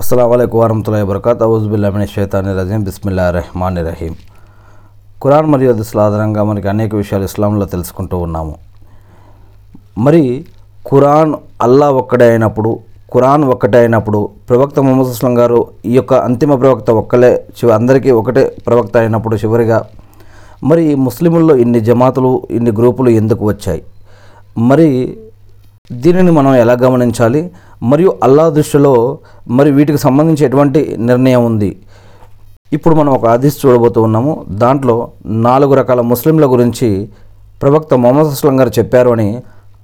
అస్సలం వరహతుల్లా వబర్కాత్. అవుజుబుల్లామిన షేతాని రజీం బిస్మిల్లా రెహమాన్ రహీం ఖురాన్ మరియు హదీసుల ఆధారంగా మనకి అనేక విషయాలు ఇస్లాంలో తెలుసుకుంటూ ఉన్నాము. మరి ఖురాన్ అల్లా ఒక్కడే అయినప్పుడు ఖురాన్ ఒక్కటే అయినప్పుడు ప్రవక్త ముహమ్మద్ అస్లం గారు ఈ యొక్క అంతిమ ప్రవక్త ఒక్కలే చివ అందరికీ ఒకటే ప్రవక్త అయినప్పుడు చివరిగా. మరి ముస్లిముల్లో ఇన్ని జమాతులు ఇన్ని గ్రూపులు ఎందుకు వచ్చాయి? మరి దీనిని మనం ఎలా గమనించాలి? మరియు అల్లా దృష్టిలో మరి వీటికి సంబంధించి ఎటువంటి నిర్ణయం ఉంది? ఇప్పుడు మనం ఒక హదీస్ చూడబోతూ ఉన్నాము. దాంట్లో నాలుగు రకాల ముస్లింల గురించి ప్రవక్త మొహమ్మద్ అస్లం గారు చెప్పారు అని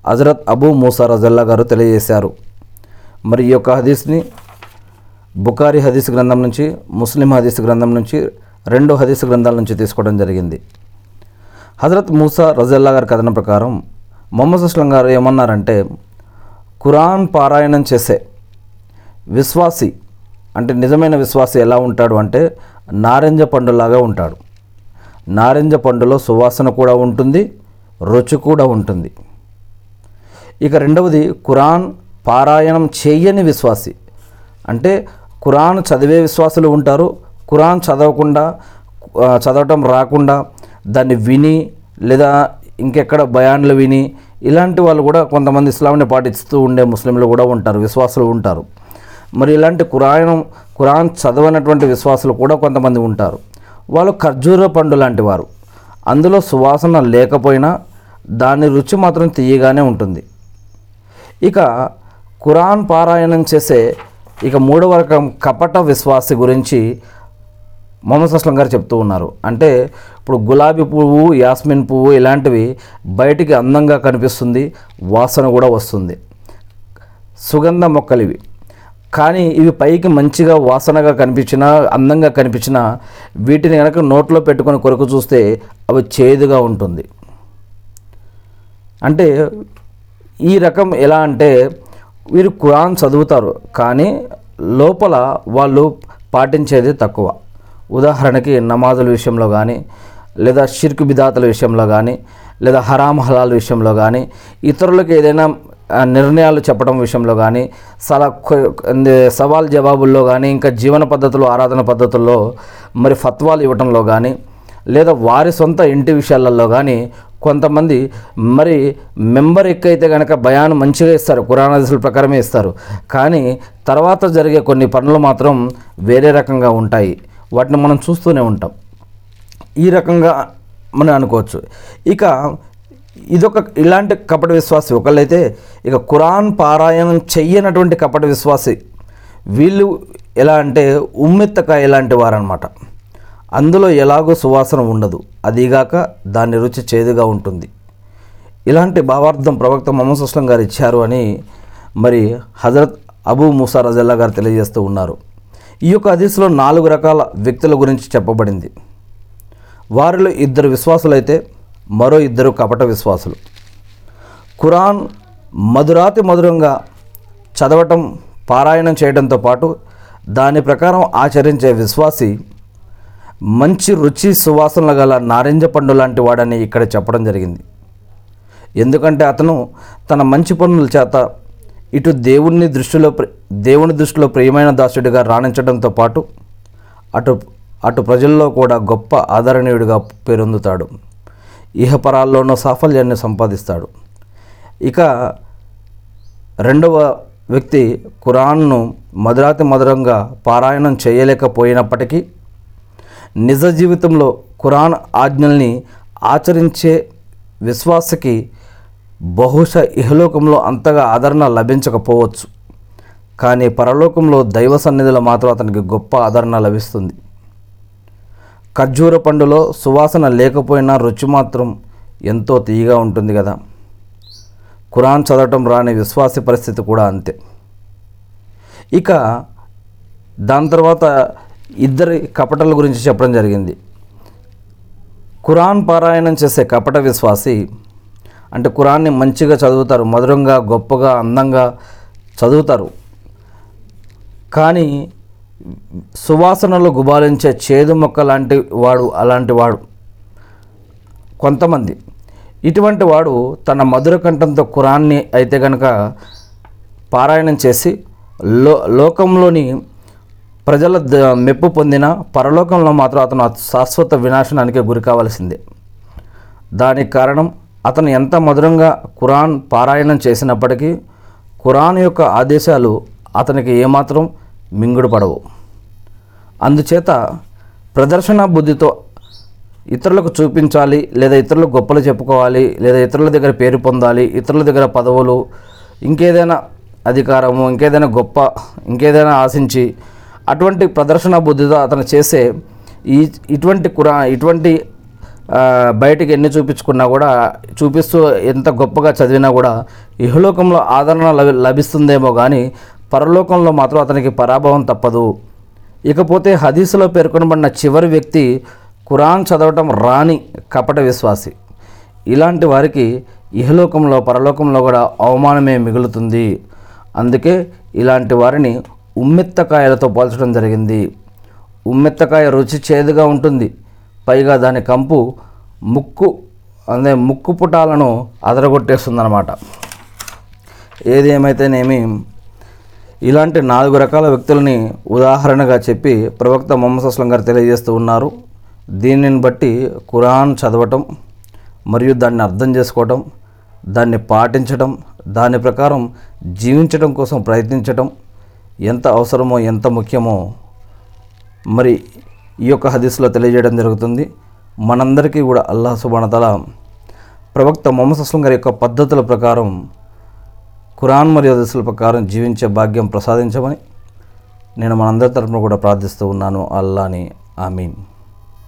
హజరత్ అబూ మూసా రజల్లా గారు తెలియజేశారు. మరి ఈ యొక్క హదీస్ని బుకారి హదీస్ గ్రంథం నుంచి ముస్లిం హదీస్ గ్రంథం నుంచి రెండు హదీస్ గ్రంథాల నుంచి తీసుకోవడం జరిగింది. హజరత్ మూసా రజల్లా గారి కథనం ప్రకారం మొహమ్మద్ అస్లం గారు ఏమన్నారంటే ఖురాన్ పారాయణం చేసే విశ్వాసి అంటే నిజమైన విశ్వాసి ఎలా ఉంటాడు అంటే నారింజ పండులాగా ఉంటాడు. నారింజ పండులో సువాసన కూడా ఉంటుంది రుచి కూడా ఉంటుంది. ఇక రెండవది ఖురాన్ పారాయణం చేయని విశ్వాసి. అంటే ఖురాన్ చదివే విశ్వాసులు ఉంటారు ఖురాన్ చదవకుండా చదవటం రాకుండా దాన్ని విని లేదా ఇంకెక్కడ భయాన్లు విని ఇలాంటి వాళ్ళు కూడా కొంతమంది ఇస్లాంని పాటిస్తూ ఉండే ముస్లింలు కూడా ఉంటారు విశ్వాసులు ఉంటారు. మరి ఇలాంటి ఖురాన్ కురాన్ చదవనటువంటి విశ్వాసులు కూడా కొంతమంది ఉంటారు. వాళ్ళు ఖర్జూర పండు లాంటి వారు. అందులో సువాసన లేకపోయినా దాని రుచి మాత్రం తీయగానే ఉంటుంది. ఇక ఖురాన్ పారాయణం చేసే ఇక మూడవ రకం కపట విశ్వాసి గురించి మొహమ్మద్ అస్లం గారు చెప్తూ ఉన్నారు. అంటే ఇప్పుడు గులాబీ పువ్వు యాస్మిన్ పువ్వు ఇలాంటివి బయటికి అందంగా కనిపిస్తుంది వాసన కూడా వస్తుంది. సుగంధ మొక్కలు ఇవి కానీ ఇవి పైకి మంచిగా వాసనగా కనిపించినా అందంగా కనిపించినా వీటిని కనుక నోట్లో పెట్టుకొని కొరకు చూస్తే అవి చేదుగా ఉంటుంది. అంటే ఈ రకం ఎలా అంటే వీరు ఖురాన్ చదువుతారు కానీ లోపల వాళ్ళు పాటించేది తక్కువ. ఉదాహరణకి నమాజుల విషయంలో కానీ లేదా షిర్కు బిదాతల విషయంలో కానీ లేదా హరామ్ హలాల్ విషయంలో కానీ ఇతరులకు ఏదైనా నిర్ణయాలు చెప్పడం విషయంలో కానీ సలా సవాల్ జవాబుల్లో కానీ ఇంకా జీవన పద్ధతులు ఆరాధన పద్ధతుల్లో మరి ఫత్వాలు ఇవ్వటంలో కానీ లేదా వారి సొంత ఇంటి విషయాలలో కానీ కొంతమంది మరి మెంబర్ ఎక్కైతే కనుక భయాన్ని మంచిగా ఇస్తారు కురానాదిసుల ప్రకారమే ఇస్తారు కానీ తర్వాత జరిగే కొన్ని పనులు మాత్రం వేరే రకంగా ఉంటాయి. వాటిని మనం చూస్తూనే ఉంటాం. ఈ రకంగా మనం అనుకోవచ్చు. ఇక ఇదొక ఇలాంటి కపట విశ్వాసి ఒకళ్ళైతే ఇక ఖురాన్ పారాయణం చెయ్యనటువంటి కపట విశ్వాసి వీళ్ళు ఎలా అంటే ఉమ్మెత్తకాయ లాంటి వారనమాట అందులో ఎలాగో సువాసన ఉండదు. అదిగాక దాని రుచి చేదుగా ఉంటుంది. ఇలాంటి భావార్థం ప్రవక్త మొహమ్మద్ గారు ఇచ్చారు అని మరి హజరత్ అబూ ముసా రజల్లా గారు తెలియజేస్తూ ఉన్నారు. ఈ యొక్క హదీసులో నాలుగు రకాల వ్యక్తుల గురించి చెప్పబడింది. వారిలో ఇద్దరు విశ్వాసులైతే మరో ఇద్దరు కపట విశ్వాసులు. ఖురాన్ మధురాతి మధురంగా చదవటం పారాయణం చేయడంతో పాటు దాని ప్రకారం ఆచరించే విశ్వాసి మంచి రుచి సువాసనలు గల నారింజ పండు లాంటి వాడని ఇక్కడ చెప్పడం జరిగింది. ఎందుకంటే అతను తన మంచి పనుల చేత ఇటు దేవుని దృష్టిలో దేవుని దృష్టిలో ప్రియమైన దాసుడిగా రాణించడంతో పాటు అటు అటు ప్రజల్లో కూడా గొప్ప ఆదరణీయుడిగా పేరొందుతాడు. ఇహపరాల్లోనూ సాఫల్యాన్ని సంపాదిస్తాడు. ఇక రెండవ వ్యక్తి ఖురాన్ను మధురాతి మధురంగా పారాయణం చేయలేకపోయినప్పటికీ నిజ జీవితంలో ఖురాన్ ఆజ్ఞల్ని ఆచరించే విశ్వాసకి బహుశా ఇహలోకంలో అంతగా ఆదరణ లభించకపోవచ్చు. కానీ పరలోకంలో దైవ సన్నిధిలో మాత్రం అతనికి గొప్ప ఆదరణ లభిస్తుంది. ఖర్జూర పండులో సువాసన లేకపోయినా రుచి మాత్రం ఎంతో తీయగా ఉంటుంది కదా. ఖురాన్ చదవటం రాని విశ్వాసి పరిస్థితి కూడా అంతే. ఇక దాని తర్వాత ఇద్దరి కపటల గురించి చెప్పడం జరిగింది. ఖురాన్ పారాయణం చేసే కపట విశ్వాసి అంటే కురాన్ని మంచిగా చదువుతారు మధురంగా గొప్పగా అందంగా చదువుతారు. కానీ సువాసనలు గుబాలించే చేదు మొక్క లాంటి వాడు అలాంటి వాడు కొంతమంది. ఇటువంటి వాడు తన మధుర కంఠంతో కురాన్ని అయితే కనుక పారాయణం చేసి లో లోకంలోని ప్రజల ద- మెప్పు పొందిన పరలోకంలో మాత్రం అతను శాశ్వత వినాశనానికి గురి కావాల్సిందే. దానికి కారణం అతను ఎంత మధురంగా ఖురాన్ పారాయణం చేసినప్పటికీ ఖురాన్ యొక్క ఆదేశాలు అతనికి ఏమాత్రం మింగుడుపడవు అందుచేత ప్రదర్శన బుద్ధితో ఇతరులకు చూపించాలి లేదా ఇతరులకు గొప్పలు చెప్పుకోవాలి లేదా ఇతరుల దగ్గర పేరు పొందాలి ఇతరుల దగ్గర పదవులు ఇంకేదైనా అధికారము ఇంకేదైనా గొప్ప ఇంకేదైనా ఆశించి అటువంటి ప్రదర్శన బుద్ధితో అతను చేసే ఈ ఇటువంటి కురా ఇటువంటి బయటికి ఎన్ని చూపించుకున్నా కూడా చూపిస్తూ ఎంత గొప్పగా చదివినా కూడా ఇహలోకంలో ఆదరణ లభి లభిస్తుందేమో కానీ పరలోకంలో మాత్రం అతనికి పరాభవం తప్పదు. ఇకపోతే హదీసులో పేర్కొనబడిన చివరి వ్యక్తి ఖురాన్ చదవటం రాని కపట విశ్వాసి. ఇలాంటి వారికి ఇహలోకంలో పరలోకంలో కూడా అవమానమే మిగులుతుంది. అందుకే ఇలాంటి వారిని ఉమ్మెత్తకాయలతో పోల్చడం జరిగింది. ఉమ్మెత్తకాయ రుచి చేదుగా ఉంటుంది. పైగా దాని కంపు ముక్కు అదే ముక్కు పుటాలను అదరగొట్టేస్తుందన్నమాట. ఏదేమైతేనేమి ఇలాంటి నాలుగు రకాల వ్యక్తులని ఉదాహరణగా చెప్పి ప్రవక్త మొహమ్మద్ అస్లం గారు తెలియజేస్తూ ఉన్నారు. దీనిని బట్టి ఖురాన్ చదవటం మరియు దాన్ని అర్థం చేసుకోవటం దాన్ని పాటించటం దాని ప్రకారం జీవించడం కోసం ప్రయత్నించటం ఎంత అవసరమో ఎంత ముఖ్యమో మరి ఈ యొక్క హదీస్లో తెలియజేయడం జరుగుతుంది. మనందరికీ కూడా అల్లాహ్ సుబానతల ప్రవక్త మొహమ్మద్ అస్లం గారి యొక్క పద్ధతుల ప్రకారం ఖురాన్ మరియు హదీసుల ప్రకారం జీవించే భాగ్యం ప్రసాదించమని నేను మనందరి తరపున కూడా ప్రార్థిస్తూ ఉన్నాను. అల్లాని ఆమీన్.